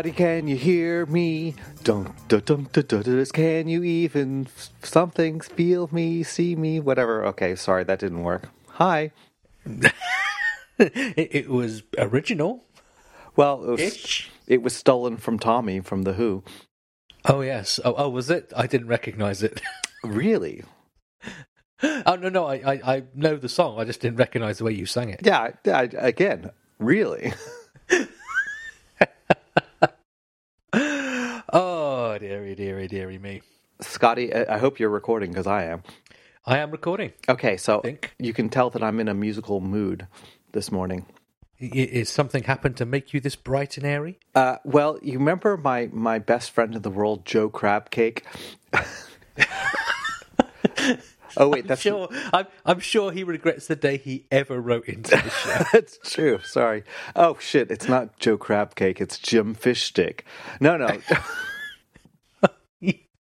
Scotty, can you hear me? Dun, dun, dun, dun, dun, dun, can you even f- something feel me, see me, whatever? Okay, sorry, that didn't work. Hi. it, it was original. Well, it was, it was stolen from Tommy from The Who. Oh yes. Oh, oh was it? I didn't recognize it. Really? oh no, no. I, I, I know the song. I just didn't recognize the way you sang it. Yeah, I, I, again, really? Oh dearie, dearie, dearie me. Scotty, I hope you're recording because I am. I am recording. Okay, so you can tell that I'm in a musical mood this morning. Is something happened to make you this bright and airy? Uh, well, you remember my, my best friend in the world, Joe Crabcake? oh, wait, that's Sure, I'm, I'm sure he regrets the day he ever wrote into the show. That's true. Sorry. Oh shit! It's not Joe Crabcake. It's Jim Fishstick. No, no.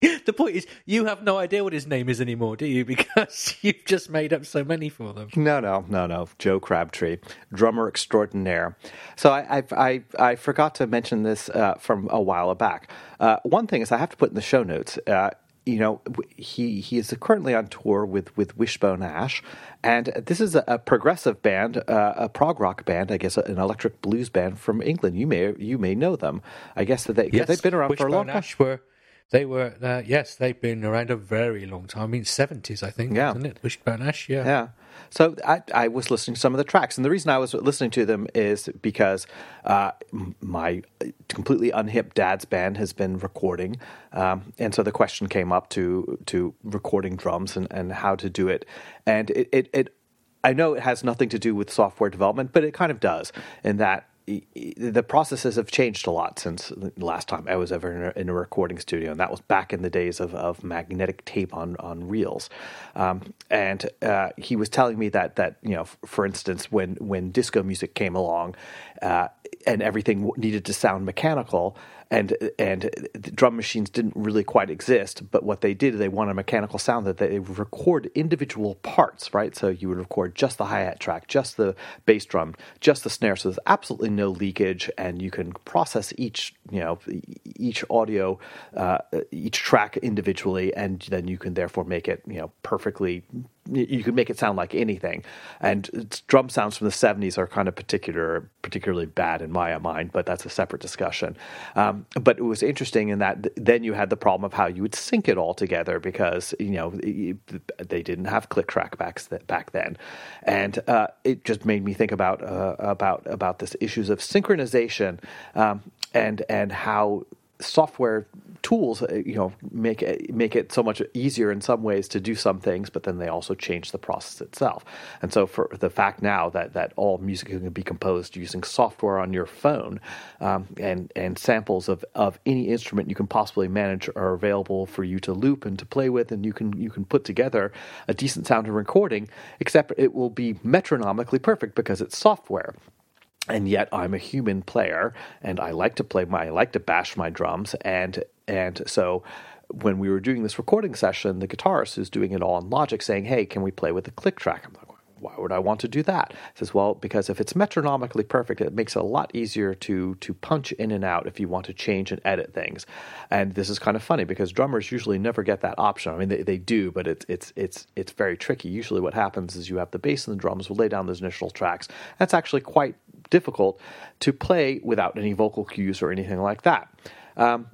the point is, you have no idea what his name is anymore, do you? Because you've just made up so many for them. No, no, no, no. Joe Crabtree, drummer extraordinaire. So I, I, I, I forgot to mention this uh, from a while back. Uh, one thing is I have to put in the show notes. Uh, you know, he he is currently on tour with with Wishbone Ash, and this is a, a progressive band, uh, a prog rock band, I guess, an electric blues band from England. You may you may know them. I guess that they 'cause they've been around for a long Wishbone time. Ash were they were uh, yes, they've been around a very long time. I mean, seventies, I think. Yeah. isn't it? Wishbone Ash, yeah. Yeah. So I, I was listening to some of the tracks, and the reason I was listening to them is because uh, my completely unhip dad's band has been recording, um, and so the question came up to to recording drums and, and how to do it, and it, it, it I know it has nothing to do with software development, but it kind of does in that the processes have changed a lot since the last time I was ever in a, in a recording studio, and that was back in the days of, of magnetic tape on on reels. Um, and uh, he was telling me that that you know, f- for instance, when when disco music came along, uh, and everything needed to sound mechanical, and and drum machines didn't really quite exist. But what they did, they wanted a mechanical sound that they would record individual parts, right? So you would record just the hi hat track, just the bass drum, just the snare. So there's absolutely no leakage, and you can process each you know each audio, uh, each track individually, and then you can therefore make it you know perfectly. You can make it sound like anything, and drum sounds from the '70s are kind of particular, particularly bad in my mind. But that's a separate discussion. Um, but it was interesting in that th- then you had the problem of how you would sync it all together because you know they didn't have click track backs back then, and uh, it just made me think about uh, about about this issues of synchronization um, and and how software tools uh, you know make it make it so much easier in some ways to do some things but then they also change the process itself. And so for the fact now that that all music can be composed using software on your phone um, and and samples of of any instrument you can possibly manage are available for you to loop and to play with and you can you can put together a decent sounding recording except it will be metronomically perfect because it's software and yet I'm a human player and I like to play my I like to bash my drums. And and so when we were doing this recording session the guitarist who's doing it all in Logic saying hey can we play with the click track? I'm like why would I want to do that? Says, well, because if it's metronomically perfect, it makes it a lot easier to to punch in and out if you want to change and edit things. And this is kind of funny because drummers usually never get that option. I mean, they, they do, but it's it's it's it's very tricky. Usually, what happens is you have the bass and the drums will lay down those initial tracks. That's actually quite difficult to play without any vocal cues or anything like that. Um,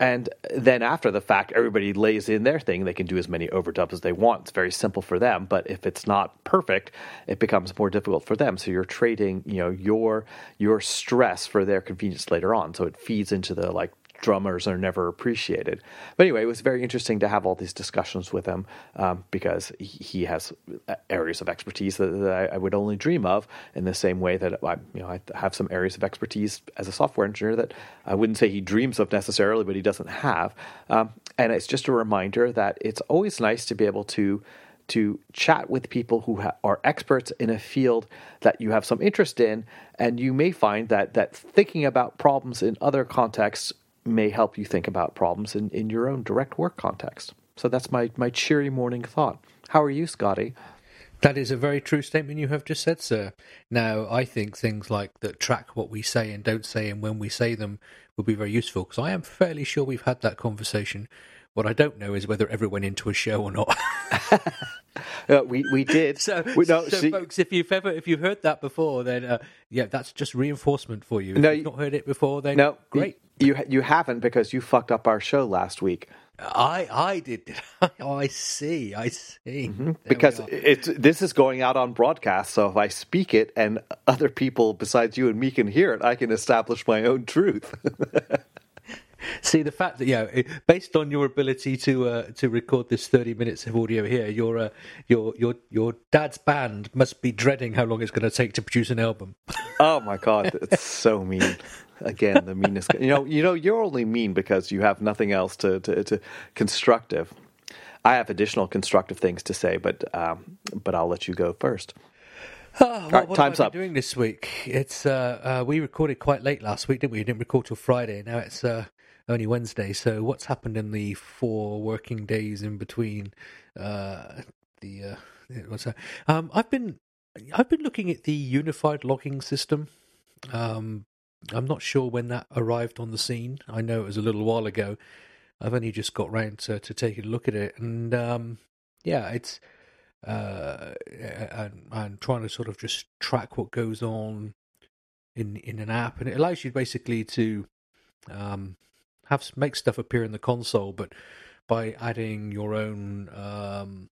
and then after the fact, everybody lays in their thing. They can do as many overdubs as they want. It's very simple for them. But if it's not perfect, it becomes more difficult for them. So you're trading, you know, your your stress for their convenience later on. So it feeds into the like drummers are never appreciated. But anyway, it was very interesting to have all these discussions with him um, because he- has areas of expertise that, that I, I would only dream of. In the same way that I, you know, I have some areas of expertise as a software engineer that I wouldn't say he dreams of necessarily, but he doesn't have. Um, and it's just a reminder that it's always nice to be able to to chat with people who ha- are experts in a field that you have some interest in, and you may find that that thinking about problems in other contexts may help you think about problems in, in your own direct work context. So that's my my cheery morning thought. How are you, Scotty? That is a very true statement you have just said, sir. Now, I think things like that track what we say and don't say and when we say them will be very useful because I am fairly sure we've had that conversation. What I don't know is whether ever went into a show or not. Uh, we we did. so, we, no, so see- folks, if you've ever if you've heard that before, then uh, yeah, that's just reinforcement for you. If No, you've not heard it before, then no, great. You you haven't because you fucked up our show last week. I I did. Oh, I see. I see. Mm-hmm. because it's this is going out on broadcast. So if I speak it and other people besides you and me can hear it, I can establish my own truth. See the fact that yeah, it- based on your ability to uh, to record this thirty minutes of audio here, your uh, your your your dad's band must be dreading how long it's going to take to produce an album. oh my god, it's so mean. Again, the meanest. You know, you know, you're only mean because you have nothing else to to, to constructive. I have additional constructive things to say, but um, but I'll let you go first. Oh, well, right, what time's have I up. doing this week? It's uh, uh, we recorded quite late last week, didn't we? We didn't record till Friday. Now it's uh, only Wednesday. So what's happened in the four working days in between? Uh, the uh, what's that? Um, I've been I've been looking at the unified logging system. Um, I'm not sure when that arrived on the scene. I know it was a little while ago. I've only just got round to, to taking a look at it, and um, yeah, it's uh, and, trying to sort of just track what goes on in in an app, and it allows you basically to um, have make stuff appear in the console, but by adding your own um,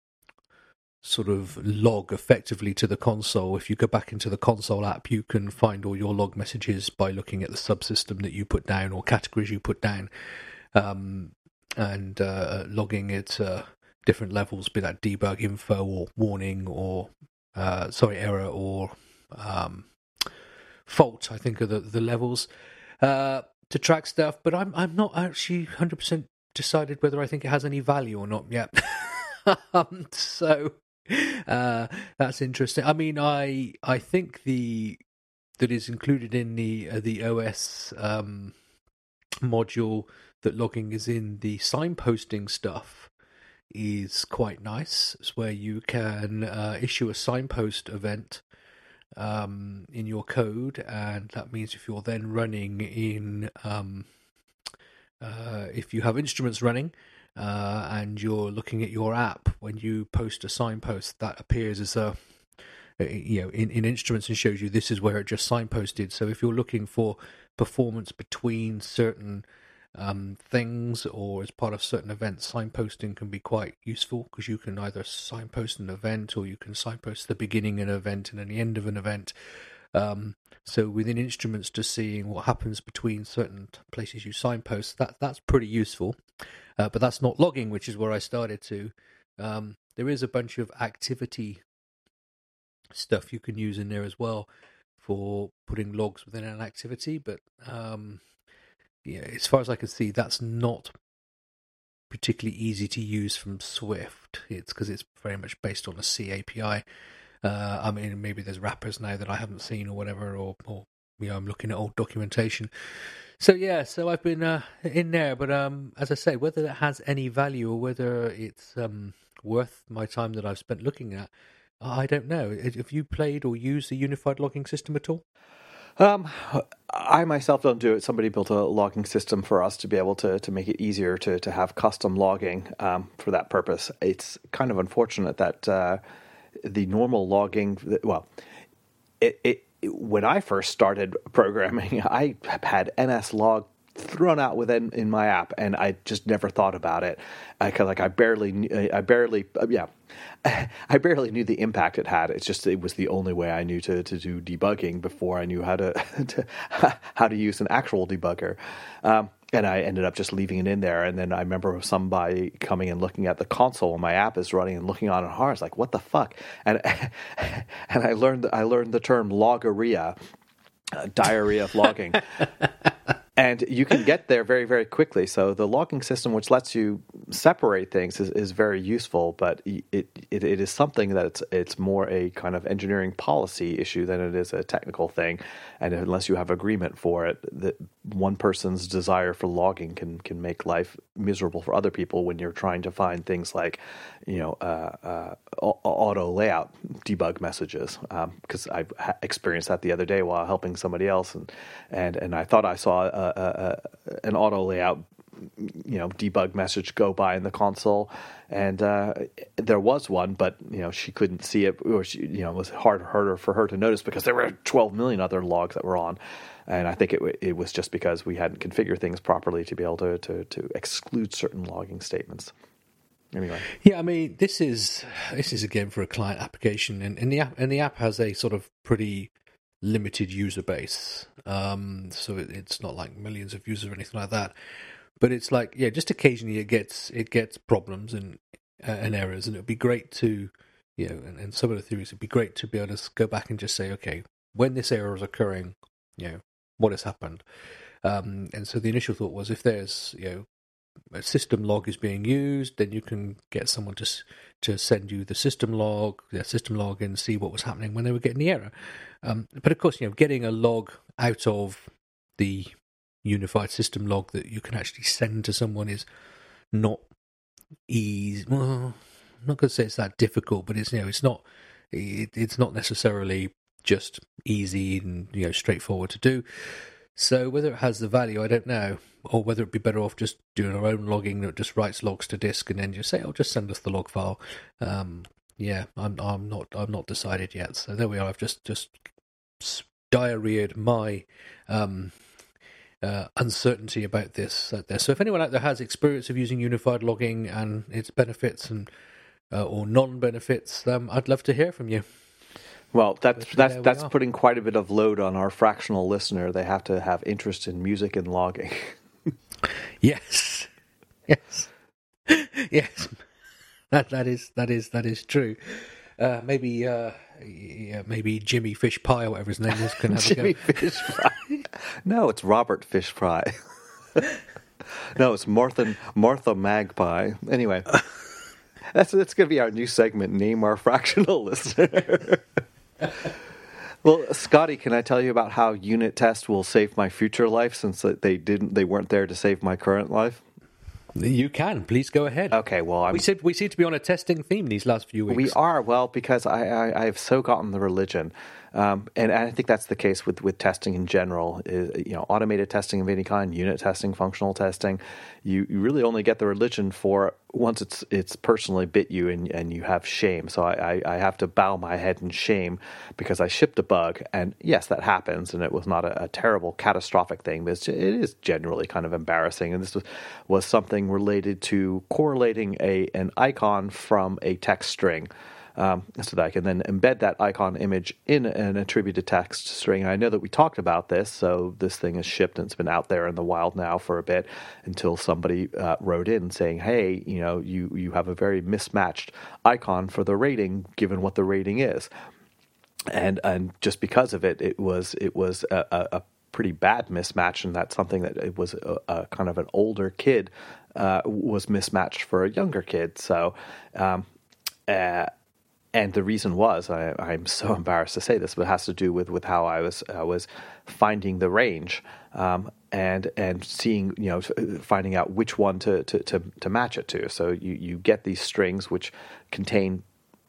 sort of log effectively to the console. If you go back into the console app, you can find all your log messages by looking at the subsystem that you put down or categories you put down, um, and uh, logging at uh, different levels, be that debug info or warning or uh, sorry error or um, fault. I think are the the levels uh, to track stuff, but I'm I'm not actually hundred percent decided whether I think it has any value or not yet. um, so uh, that's interesting. I mean, I I think the that is included in the uh, the OS um, module that logging is in the signposting stuff is quite nice. It's where you can uh, issue a signpost event um, in your code, and that means if you're then running in, um, uh, if you have instruments running. Uh, and you're looking at your app when you post a signpost that appears as a uh, you know in, in instruments and shows you this is where it just signposted so if you're looking for performance between certain um, things or as part of certain events, signposting can be quite useful because you can either signpost an event or you can signpost the beginning of an event and then the end of an event. Um, so within instruments, just seeing what happens between certain places you signpost, that that's pretty useful. Uh, but that's not logging, which is where I started to. Um, there is a bunch of activity stuff you can use in there as well for putting logs within an activity, but um, yeah, as far as I can see, that's not particularly easy to use from Swift. It's because it's very much based on a C API. Uh, I mean, maybe there's wrappers now that I haven't seen or whatever, or, or you know, I'm looking at old documentation. So yeah, so I've been uh, in there, but um, as I say, whether it has any value or whether it's um, worth my time that I've spent looking at, I don't know. Have you played or used the unified logging system at all? Um, I myself don't do it. Somebody built a logging system for us to be able to, to make it easier to, to have custom logging um, for that purpose. It's kind of unfortunate that uh, the normal logging, well, it, it when I first started programming, I had NSLog thrown out within in my app, and I just never thought about it. I like I barely, knew, I barely, yeah, I barely knew the impact it had. It's just it was the only way I knew to to do debugging before I knew how to, to how to use an actual debugger. Um, and I ended up just leaving it in there. And then I remember somebody coming and looking at the console when my app is running and looking on it hard. It's like, what the fuck? And and I learned I learned the term logorrhea, uh, diarrhea of logging. And you can get there very very quickly. So the logging system, which lets you separate things is, is very useful, but it, it it is something that it's it's more a kind of engineering policy issue than it is a technical thing. And unless you have agreement for it, that one person's desire for logging can can make life miserable for other people when you're trying to find things like, you know, uh, uh, auto layout debug messages. Because um, I've experienced that the other day while helping somebody else, and and and I thought I saw a, an auto layout you know debug message go by in the console. And uh, there was one but you know she couldn't see it or she, you know it was hard harder for her to notice because there were 12 million other logs that were on. And I think it it was just because we hadn't configured things properly to be able to to, to exclude certain logging statements. Anyway. Yeah i mean this is this is again for a client application. And, and the app and the app has a sort of pretty limited user base. Um, so it, it's not like millions of users or anything like that. But it's like yeah, just occasionally it gets it gets problems and uh, and errors, and it'd be great to you know, and, and some of the theories it'd be great to be able to go back and just say, okay, when this error is occurring, you know, what has happened. Um, and so the initial thought was if there's you know a system log is being used, then you can get someone to to send you the system log, the system log, and see what was happening when they were getting the error. Um, but of course, you know, getting a log out of the unified system log that you can actually send to someone is not easy. Well, I'm not going to say it's that difficult, but it's you know it's not it, it's not necessarily just easy and you know straightforward to do. So whether it has the value, I don't know, or whether it'd be better off just doing our own logging that just writes logs to disk and then just say, "Oh, just send us the log file." Um, yeah, I'm I'm not I'm not decided yet. So there we are. I've just just diarrheaed my um, uh, uncertainty about this out there. So if anyone out there has experience of using unified logging and its benefits and uh, or non-benefits, um, I'd love to hear from you. Well, that's that's that's putting quite a bit of load on our fractional listener. They have to have interest in music and logging. yes, yes, yes. That that is that is that is true. Uh, maybe uh, yeah, maybe Jimmy Fish Pie or whatever his name is can have Jimmy a go. Fish Fry. no, it's Robert Fish Fry. no, it's Martha Martha Magpie. Anyway, that's that's going to be our new segment. Name our fractional listener. Well, Scotty, can I tell you about how unit test will save my future life since they didn't they weren't there to save my current life? You can. Please go ahead. Okay. Well, I'm, we said we seem to be on a testing theme these last few weeks. We are well because I, I I've so gotten the religion um, and I think that's the case with, with testing in general. Is, you know, automated testing of any kind, unit testing, functional testing. You, you really only get the religion for once it's it's personally bit you and, and you have shame. So I, I, I have to bow my head in shame because I shipped a bug. And yes, that happens, and it was not a, a terrible, catastrophic thing, but it is generally kind of embarrassing. And this was, was something related to correlating a an icon from a text string um, so that I can then embed that icon image in an attributed text string. I know that we talked about this, so this thing is shipped and it's been out there in the wild now for a bit until somebody uh, wrote in saying, "Hey, you know, you you have a very mismatched icon for the rating, given what the rating is." And and just because of it, it was it was a, a pretty bad mismatch, and that's something that it was a, a kind of an older kid uh, was mismatched for a younger kid. So. Um, uh, and the reason was I, am so embarrassed to say this, but it has to do with, with how I was I was finding the range um, and and seeing you know finding out which one to, to, to, to, match it to. So you, you get these strings which contain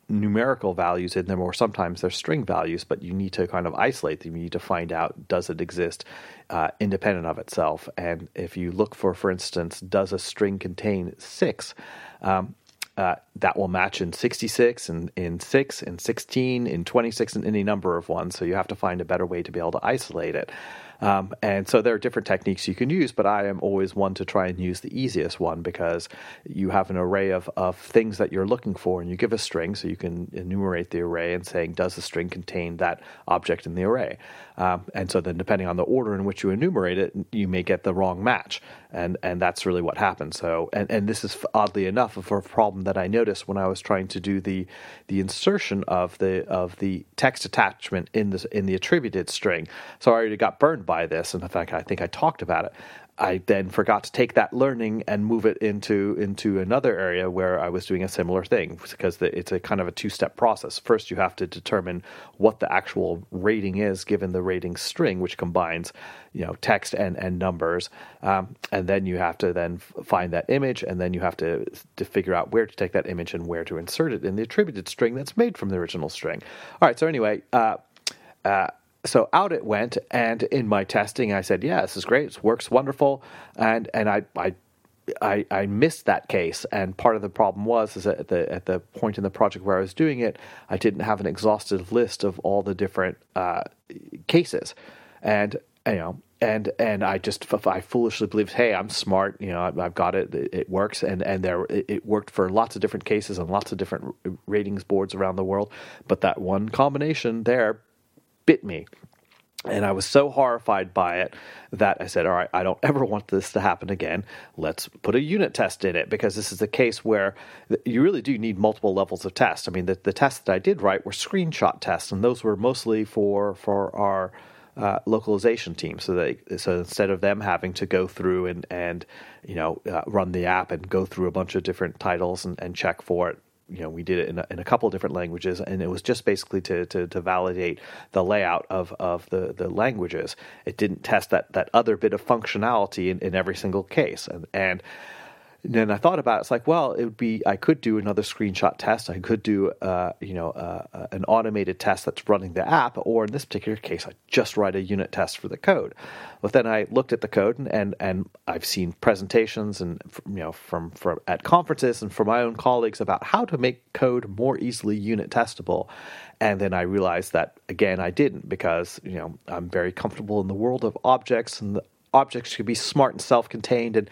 numerical values in them, or sometimes they're string values, but you need to kind of isolate them. You need to find out does it exist uh, independent of itself. And if you look for, for instance, does a string contain six? Um, uh, that will match in 66 and in 6 and 16 in 26 and any number of ones. So you have to find a better way to be able to isolate it um, and so there are different techniques you can use, but I am always one to try and use the easiest one because you have an array of, of things that you're looking for, and you give a string so you can enumerate the array and saying, does the string contain that object in the array? Um, and so then, depending on the order in which you enumerate it, you may get the wrong match, and and that's really what happens. So, and and this is oddly enough for a problem that I noticed when I was trying to do the the insertion of the of the text attachment in the in the attributed string. So I already got burned by by this, and in fact, I think I talked about it. I then forgot to take that learning and move it into into another area where I was doing a similar thing because it's a kind of a two step process. First, you have to determine what the actual rating is given the rating string, which combines you know text and and numbers, um, and then you have to then find that image, and then you have to to figure out where to take that image and where to insert it in the attributed string that's made from the original string. All right. So anyway. Uh, uh, so out it went, and in my testing, I said, "Yeah, this is great. It works wonderful." And and I I I, I missed that case, and part of the problem was is that at the at the point in the project where I was doing it, I didn't have an exhaustive list of all the different uh, cases, and you know, and and I just I foolishly believed, hey, I'm smart, you know, I've got it, it, it works, and and there it worked for lots of different cases and lots of different ratings boards around the world, but that one combination there bit me. And I was so horrified by it that I said, All right, I don't ever want this to happen again. Let's put a unit test in it because this is a case where you really do need multiple levels of test. I mean, the, the tests that I did write were screenshot tests, and those were mostly for, for our uh, localization team. So, they, so instead of them having to go through and, and you know, uh, run the app and go through a bunch of different titles and, and check for it, you know we did it in a, in a couple different languages, and it was just basically to, to, to validate the layout of, of the, the languages. It didn't test that, that other bit of functionality in, in every single case, and and and then I thought about it. It's like, well, it would be I could do another screenshot test. I could do, uh, you know, uh, uh, an automated test that's running the app, or in this particular case, I just write a unit test for the code. But then I looked at the code, and and, and I've seen presentations and you know from from at conferences and from my own colleagues about how to make code more easily unit testable. And then I realized that again, I didn't because you know I'm very comfortable in the world of objects and the objects should be smart and self-contained and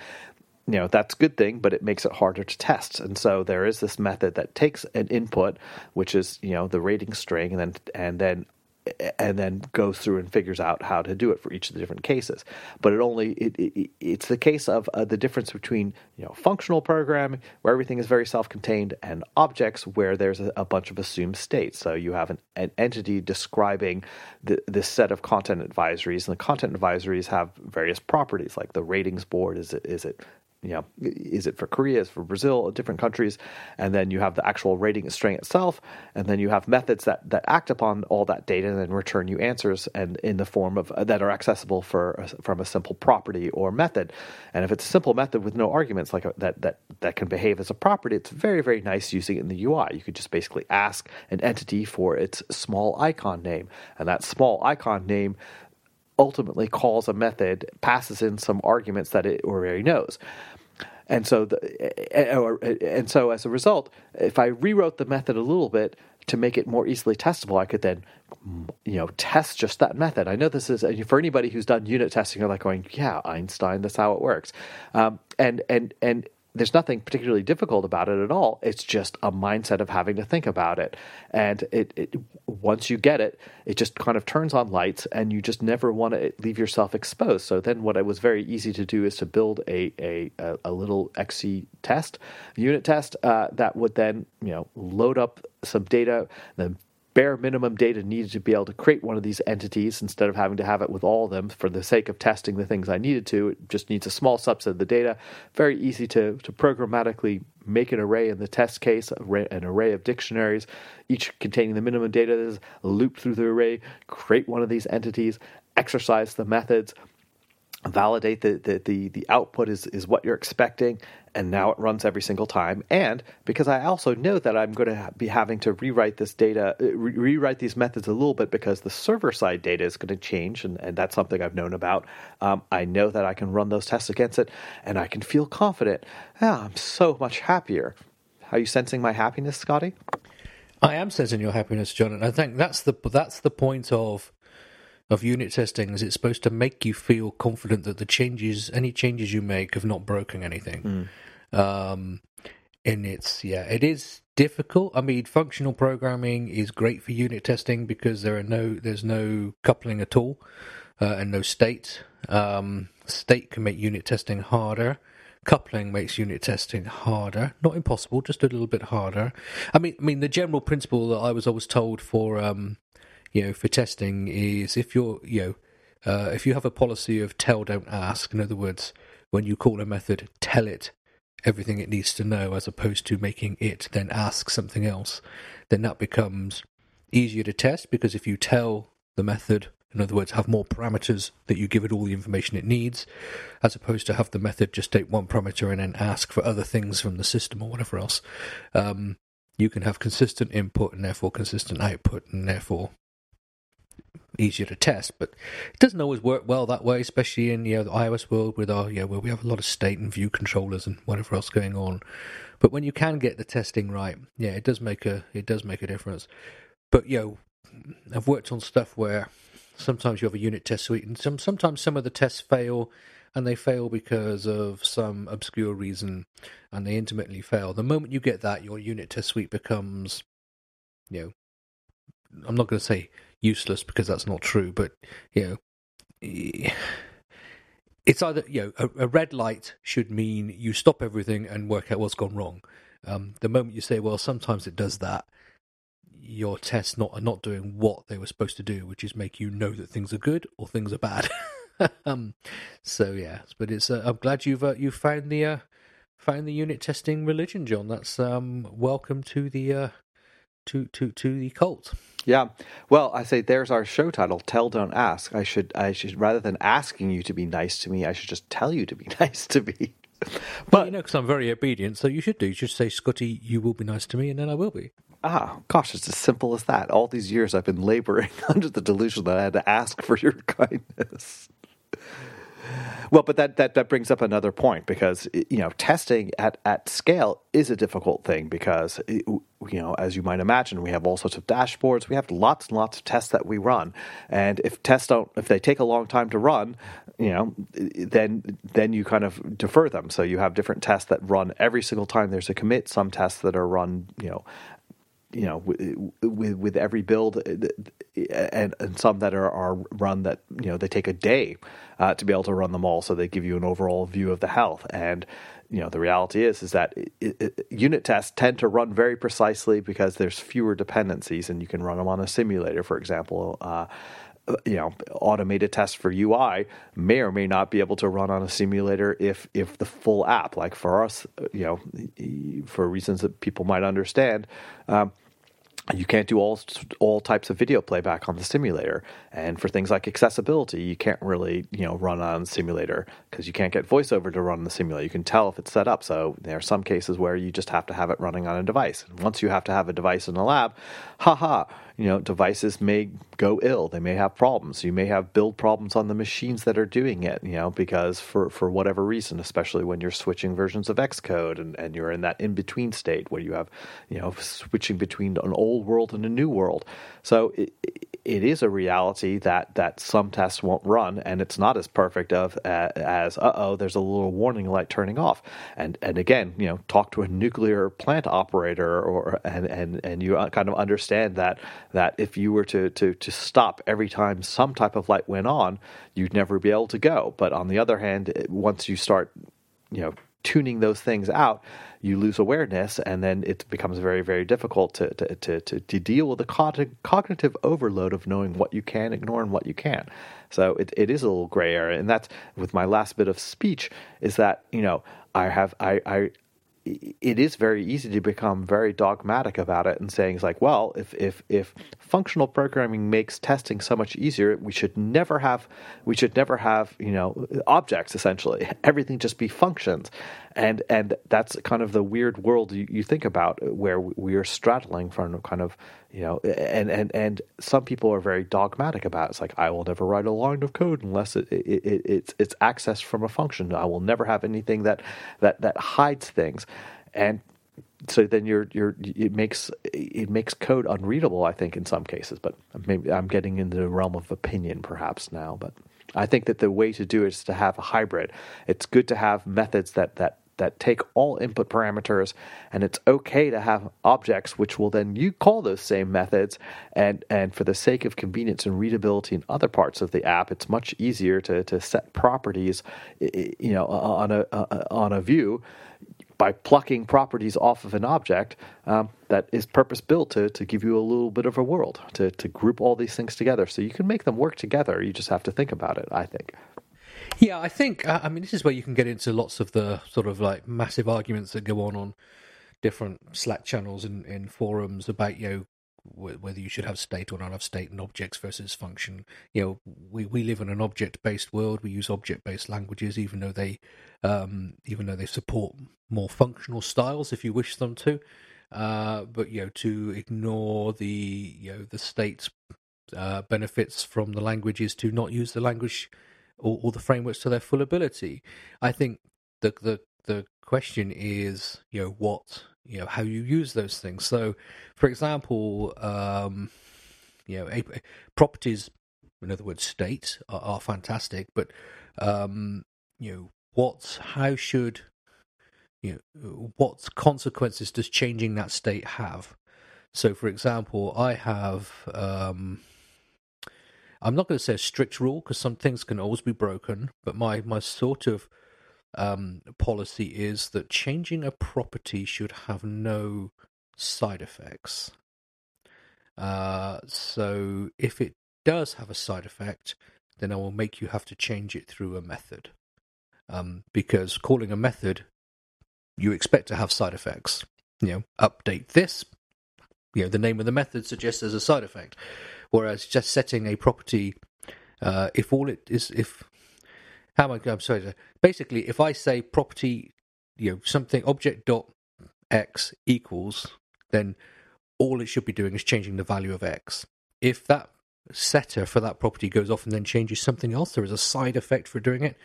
you know that's a good thing but it makes it harder to test and so there is this method that takes an input which is you know the rating string and then and then and then goes through and figures out how to do it for each of the different cases. But it only it, it, it's the case of uh, the difference between you know functional programming where everything is very self-contained and objects where there's a, a bunch of assumed states. So you have an, an entity describing the, this set of content advisories, and the content advisories have various properties like the ratings board. Is it is it you know, is it for Korea, is it for Brazil, different countries, and then you have the actual rating string itself, and then you have methods that, that act upon all that data and then return you answers and in the form of that are accessible for from a simple property or method. And if it's a simple method with no arguments like a, that that that can behave as a property, it's very very nice using it in the UI. You could just basically ask an entity for its small icon name, and that small icon name ultimately calls a method, passes in some arguments that it already knows. And so, the, eh, eh, eh, and so as a result, if I rewrote the method a little bit to make it more easily testable, I could then, you know, test just that method. I know this is for anybody who's done unit testing. You're like going, yeah, Einstein, that's how it works. Um, and and and there's nothing particularly difficult about it at all. It's just a mindset of having to think about it. And it, it, once you get it, it just kind of turns on lights and you just never want to leave yourself exposed. So then what it was very easy to do is to build a, a, a little XC test, unit test uh, that would then, you know, load up some data, then bare minimum data needed to be able to create one of these entities instead of having to have it with all of them for the sake of testing the things I needed to. It just needs a small subset of the data. Very easy to, to programmatically make an array in the test case, an array of dictionaries, each containing the minimum data is loop through the array, create one of these entities, exercise the methods, validate that the, the, the output is, is what you're expecting, and now it runs every single time. And because I also know that I'm going to be having to rewrite this data, uh, re- rewrite these methods a little bit because the server side data is going to change, and, and that's something I've known about. Um, I know that I can run those tests against it, and I can feel confident. Yeah, I'm so much happier. Are you sensing my happiness, Scotty? I am sensing your happiness, John, and I think that's the that's the point of of unit testing is it's supposed to make you feel confident that the changes, any changes you make, have not broken anything. Mm. Um, and it's yeah, it is difficult. I mean, functional programming is great for unit testing because there are no there's no coupling at all uh, and no state. Um, state can make unit testing harder. Coupling makes unit testing harder, not impossible, just a little bit harder. I mean, I mean the general principle that I was always told for um, you know, for testing is if you're, you know, Uh, if you have a policy of tell, don't ask, in other words, when you call a method, tell it everything it needs to know as opposed to making it then ask something else, then that becomes easier to test because if you tell the method, in other words, have more parameters that you give it all the information it needs, as opposed to have the method just take one parameter and then ask for other things from the system or whatever else, um, you can have consistent input and therefore consistent output and therefore easier to test, but it doesn't always work well that way, especially in you know the iOS world with our where we have a lot of state and view controllers and whatever else going on. But when you can get the testing right, yeah, it does make a it does make a difference. But you know, I've worked on stuff where sometimes you have a unit test suite, and some sometimes some of the tests fail, and they fail because of some obscure reason, and they intermittently fail. The moment you get that, your unit test suite becomes, you know, I'm not going to say useless because that's not true, but you know, it's either you know a, a red light should mean you stop everything and work out what's gone wrong. Um, the moment you say, well, sometimes it does that, your tests not are not doing what they were supposed to do, which is make you know that things are good or things are bad. um, so yeah, but it's uh, I'm glad you've uh, you found the uh, found the unit testing religion, John. That's um, welcome to the uh, to to to the cult. Yeah. Well, I say there's our show title, Tell Don't Ask. I should I should rather than asking you to be nice to me, I should just tell you to be nice to me. But well, you know, because I'm very obedient, so you should do. You should say, Scotty, you will be nice to me, and then I will be. Ah, gosh, it's as simple as that. All these years I've been laboring under the delusion that I had to ask for your kindness. Well, but that, that, that brings up another point because you know testing at, at scale is a difficult thing because you know as you might imagine we have all sorts of dashboards. We have lots and lots of tests that we run. And if tests don't if they take a long time to run you know then then you kind of defer them. So you have different tests that run every single time there's a commit some tests that are run you know you know with with every build uh, and, and some that are, are run that you know they take a day uh, to be able to run them all so they give you an overall view of the health. And you know the reality is is that it, it, unit tests tend to run very precisely because there's fewer dependencies and you can run them on a simulator for example. Uh, you know automated tests for UI may or may not be able to run on a simulator if if the full app like for us you know for reasons that people might understand um, you can't do all all types of video playback on the simulator. And for things like accessibility you can't really you know run on simulator because you can't get voiceover to run the simulator. You can tell if it's set up. So there are some cases where you just have to have it running on a device. And once you have to have a device in the lab haha you know, devices may go ill. They may have problems. You may have build problems on the machines that are doing it, you know, because for, for whatever reason, especially when you're switching versions of Xcode and, and you're in that in between state where you have, you know, switching between an old world and a new world. So it, it is a reality that, that some tests won't run, and it's not as perfect of uh, as uh oh, there's a little warning light turning off. And and again, you know, talk to a nuclear plant operator, or and and and you kind of understand that that if you were to to to stop every time some type of light went on, you'd never be able to go. But on the other hand, once you start, you know, tuning those things out, you lose awareness, and then it becomes very, very difficult to to to, to, to deal with the cognitive overload of knowing what you can ignore and what you can't. So it, it is a little gray area, and that's with my last bit of speech is that you know I have I I it is very easy to become very dogmatic about it and saying it's like, well, if if if functional programming makes testing so much easier, we should never have we should never have you know objects essentially. Everything just be functions, and and that's kind of the weird world you, you think about where we are straddling from kind of you know and and and some people are very dogmatic about it. it's like I will never write a line of code unless it, it, it it's it's accessed from a function. I will never have anything that that that hides things, and so then you're you're it makes it makes code unreadable. I think in some cases, but maybe I'm getting into the realm of opinion perhaps now, but. I think that the way to do it is to have a hybrid. It's good to have methods that that that take all input parameters and it's okay to have objects which will then you call those same methods and and for the sake of convenience and readability in other parts of the app it's much easier to, to set properties you know on a on a view by plucking properties off of an object um, that is purpose built to, to give you a little bit of a world, to, to group all these things together. So you can make them work together. You just have to think about it, I think. Yeah, I think, uh, I mean, this is where you can get into lots of the sort of like massive arguments that go on on different Slack channels and forums about, you know, whether you should have state or not have state and objects versus function. You know, we, we live in an object based world. We use object based languages, even though they um, even though they support more functional styles if you wish them to. Uh, but you know, to ignore the you know the state's uh, benefits from the languages to not use the language or, or the frameworks to their full ability. I think the the the question is, you know, what you know how you use those things. So, for example, um, you know, a, properties, in other words, state are, are fantastic, but um, you know, what, how should you know, what consequences does changing that state have? So, for example, I have. Um, I'm not going to say a strict rule because some things can always be broken, but my, my sort of um, policy is that changing a property should have no side effects. Uh, so if it does have a side effect, then I will make you have to change it through a method. Um, because calling a method, you expect to have side effects. You know, update this. You know, the name of the method suggests there's a side effect. Whereas just setting a property, uh, if all it is, if how am I? I'm sorry. Basically, if I say property, you know, something object dot x equals, then all it should be doing is changing the value of x. If that setter for that property goes off and then changes something else, there is a side effect for doing it.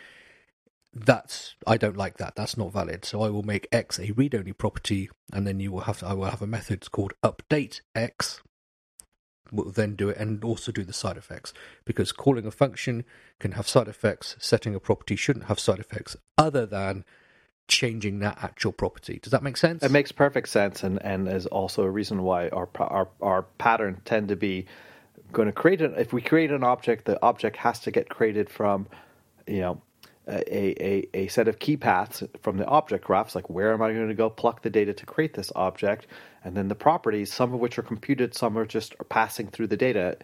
That's I don't like that. That's not valid. So I will make x a read-only property, and then you will have to, I will have a method called update x, will then do it and also do the side effects. Because calling a function can have side effects setting a property shouldn't have side effects other than changing that actual property. Does that make sense? It makes perfect sense and and is also a reason why our our our pattern tend to be going to create an if we create an object the object has to get created from you know a, a, a set of key paths from the object graphs, like where am I going to go pluck the data to create this object, and then the properties, some of which are computed, some are just passing through the data.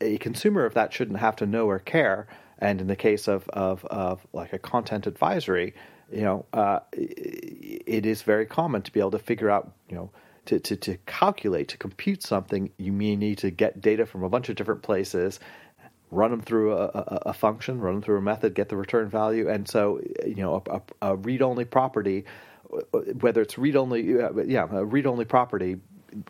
A consumer of that shouldn't have to know or care. And in the case of, of, of like a content advisory, you know, uh, it is very common to be able to figure out, you know, to, to, to calculate, to compute something, you may need to get data from a bunch of different places run them through a, a, a, function, run them through a method, get the return value. And so, you know, a, a read-only property, whether it's read-only, yeah, a read-only property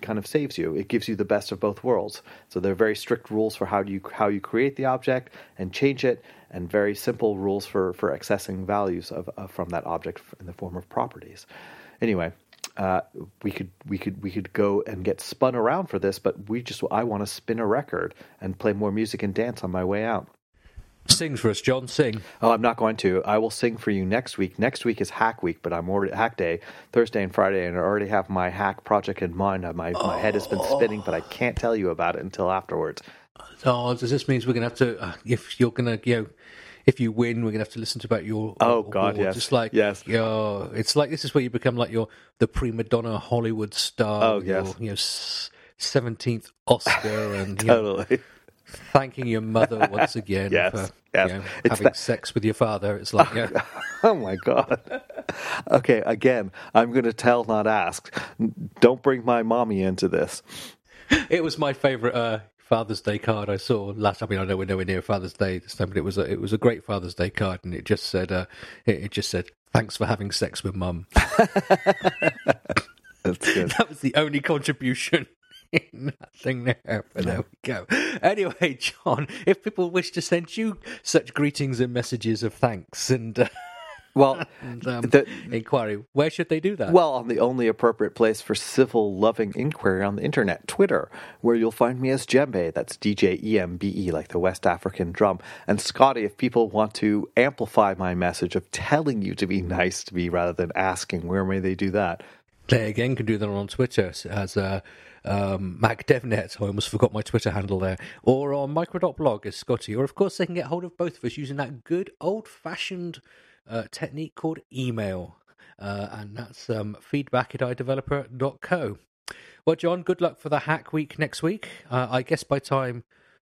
kind of saves you. It gives you the best of both worlds. So there are very strict rules for how do you how you create the object and change it, and very simple rules for for accessing values of, of from that object in the form of properties. Anyway, uh, we could we could we could go and get spun around for this, but we just I want to spin a record and play more music and dance on my way out. Sing for us, John. Sing. Oh, I'm not going to. I will sing for you next week. Next week is Hack Week, but I'm already Hack Day, Thursday and Friday, and I already have my hack project in mind. My my head has been spinning, but I can't tell you about it until afterwards. Oh, does this means we're gonna have to? Uh, if you're gonna, you know if you win, we're gonna have to listen to about your. Oh God, yes. Just like yes, yo, it's like this is where you become like your the prima donna Hollywood star. Oh yes, your, you know, seventeenth Oscar and totally. Know, thanking your mother once again yes, for yes. You know, having that... sex with your father. It's like, yeah. oh my god. Okay, again, I'm going to tell, not ask. Don't bring my mommy into this. It was my favorite uh, Father's Day card I saw last. I mean, I know we're nowhere near Father's Day this time, but it was a, it was a great Father's Day card, and it just said uh, it, it just said thanks for having sex with mum. That's good. That was the only contribution nothing there. But there we go. Anyway, John, if people wish to send you such greetings and messages of thanks and. Uh, well, and, um, the, inquiry. Where should they do that? Well, on the only appropriate place for civil, loving inquiry on the internet, Twitter, where you'll find me as Djembe. That's D J E M B E, like the West African drum. And Scotty, if people want to amplify my message of telling you to be nice to me rather than asking, where may they do that? They again can do that on Twitter as uh, um, MacDevNet. I almost forgot my Twitter handle there. Or on micro.blog as Scotty. Or, of course, they can get hold of both of us using that good old fashioned uh, technique called email. uh, and that's um, feedback at iDeveloper.co. Well, John, good luck for the hack week next week. Uh, I guess by time,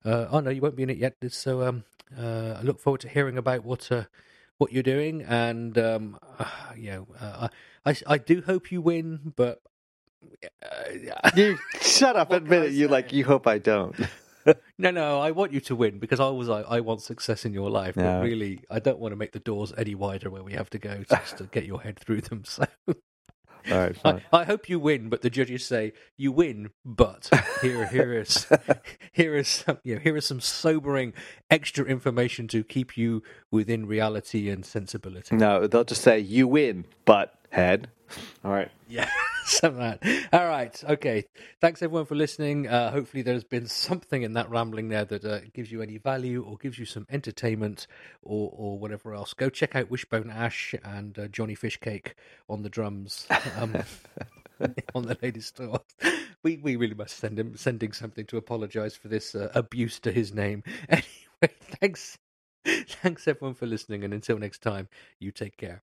uh, oh no, you won't be in it yet. So um, uh, I look forward to hearing about what uh, what you're doing, and um, uh, you know, uh, I I do hope you win, but uh, You shut up. Admit it. You like. You hope I don't. no, no, I want you to win because I was I, I want success in your life, but really, I don't want to make the doors any wider where we have to go just to get your head through them. So. All right. I, I hope you win, but the judges say you win, but here here is here is some you know, here is some sobering extra information to keep you within reality and sensibility. No, they'll just say you win, but head. All right. Yeah, something like that. All right, okay. Thanks everyone for listening. Uh, hopefully, there's been something in that rambling there that uh, gives you any value or gives you some entertainment or or whatever else. Go check out Wishbone Ash and uh, Johnny Fishcake on the drums. Um, on the latest tour. We we really must send him sending something to apologise for this uh, abuse to his name. Anyway, thanks, thanks everyone for listening, and until next time, you take care.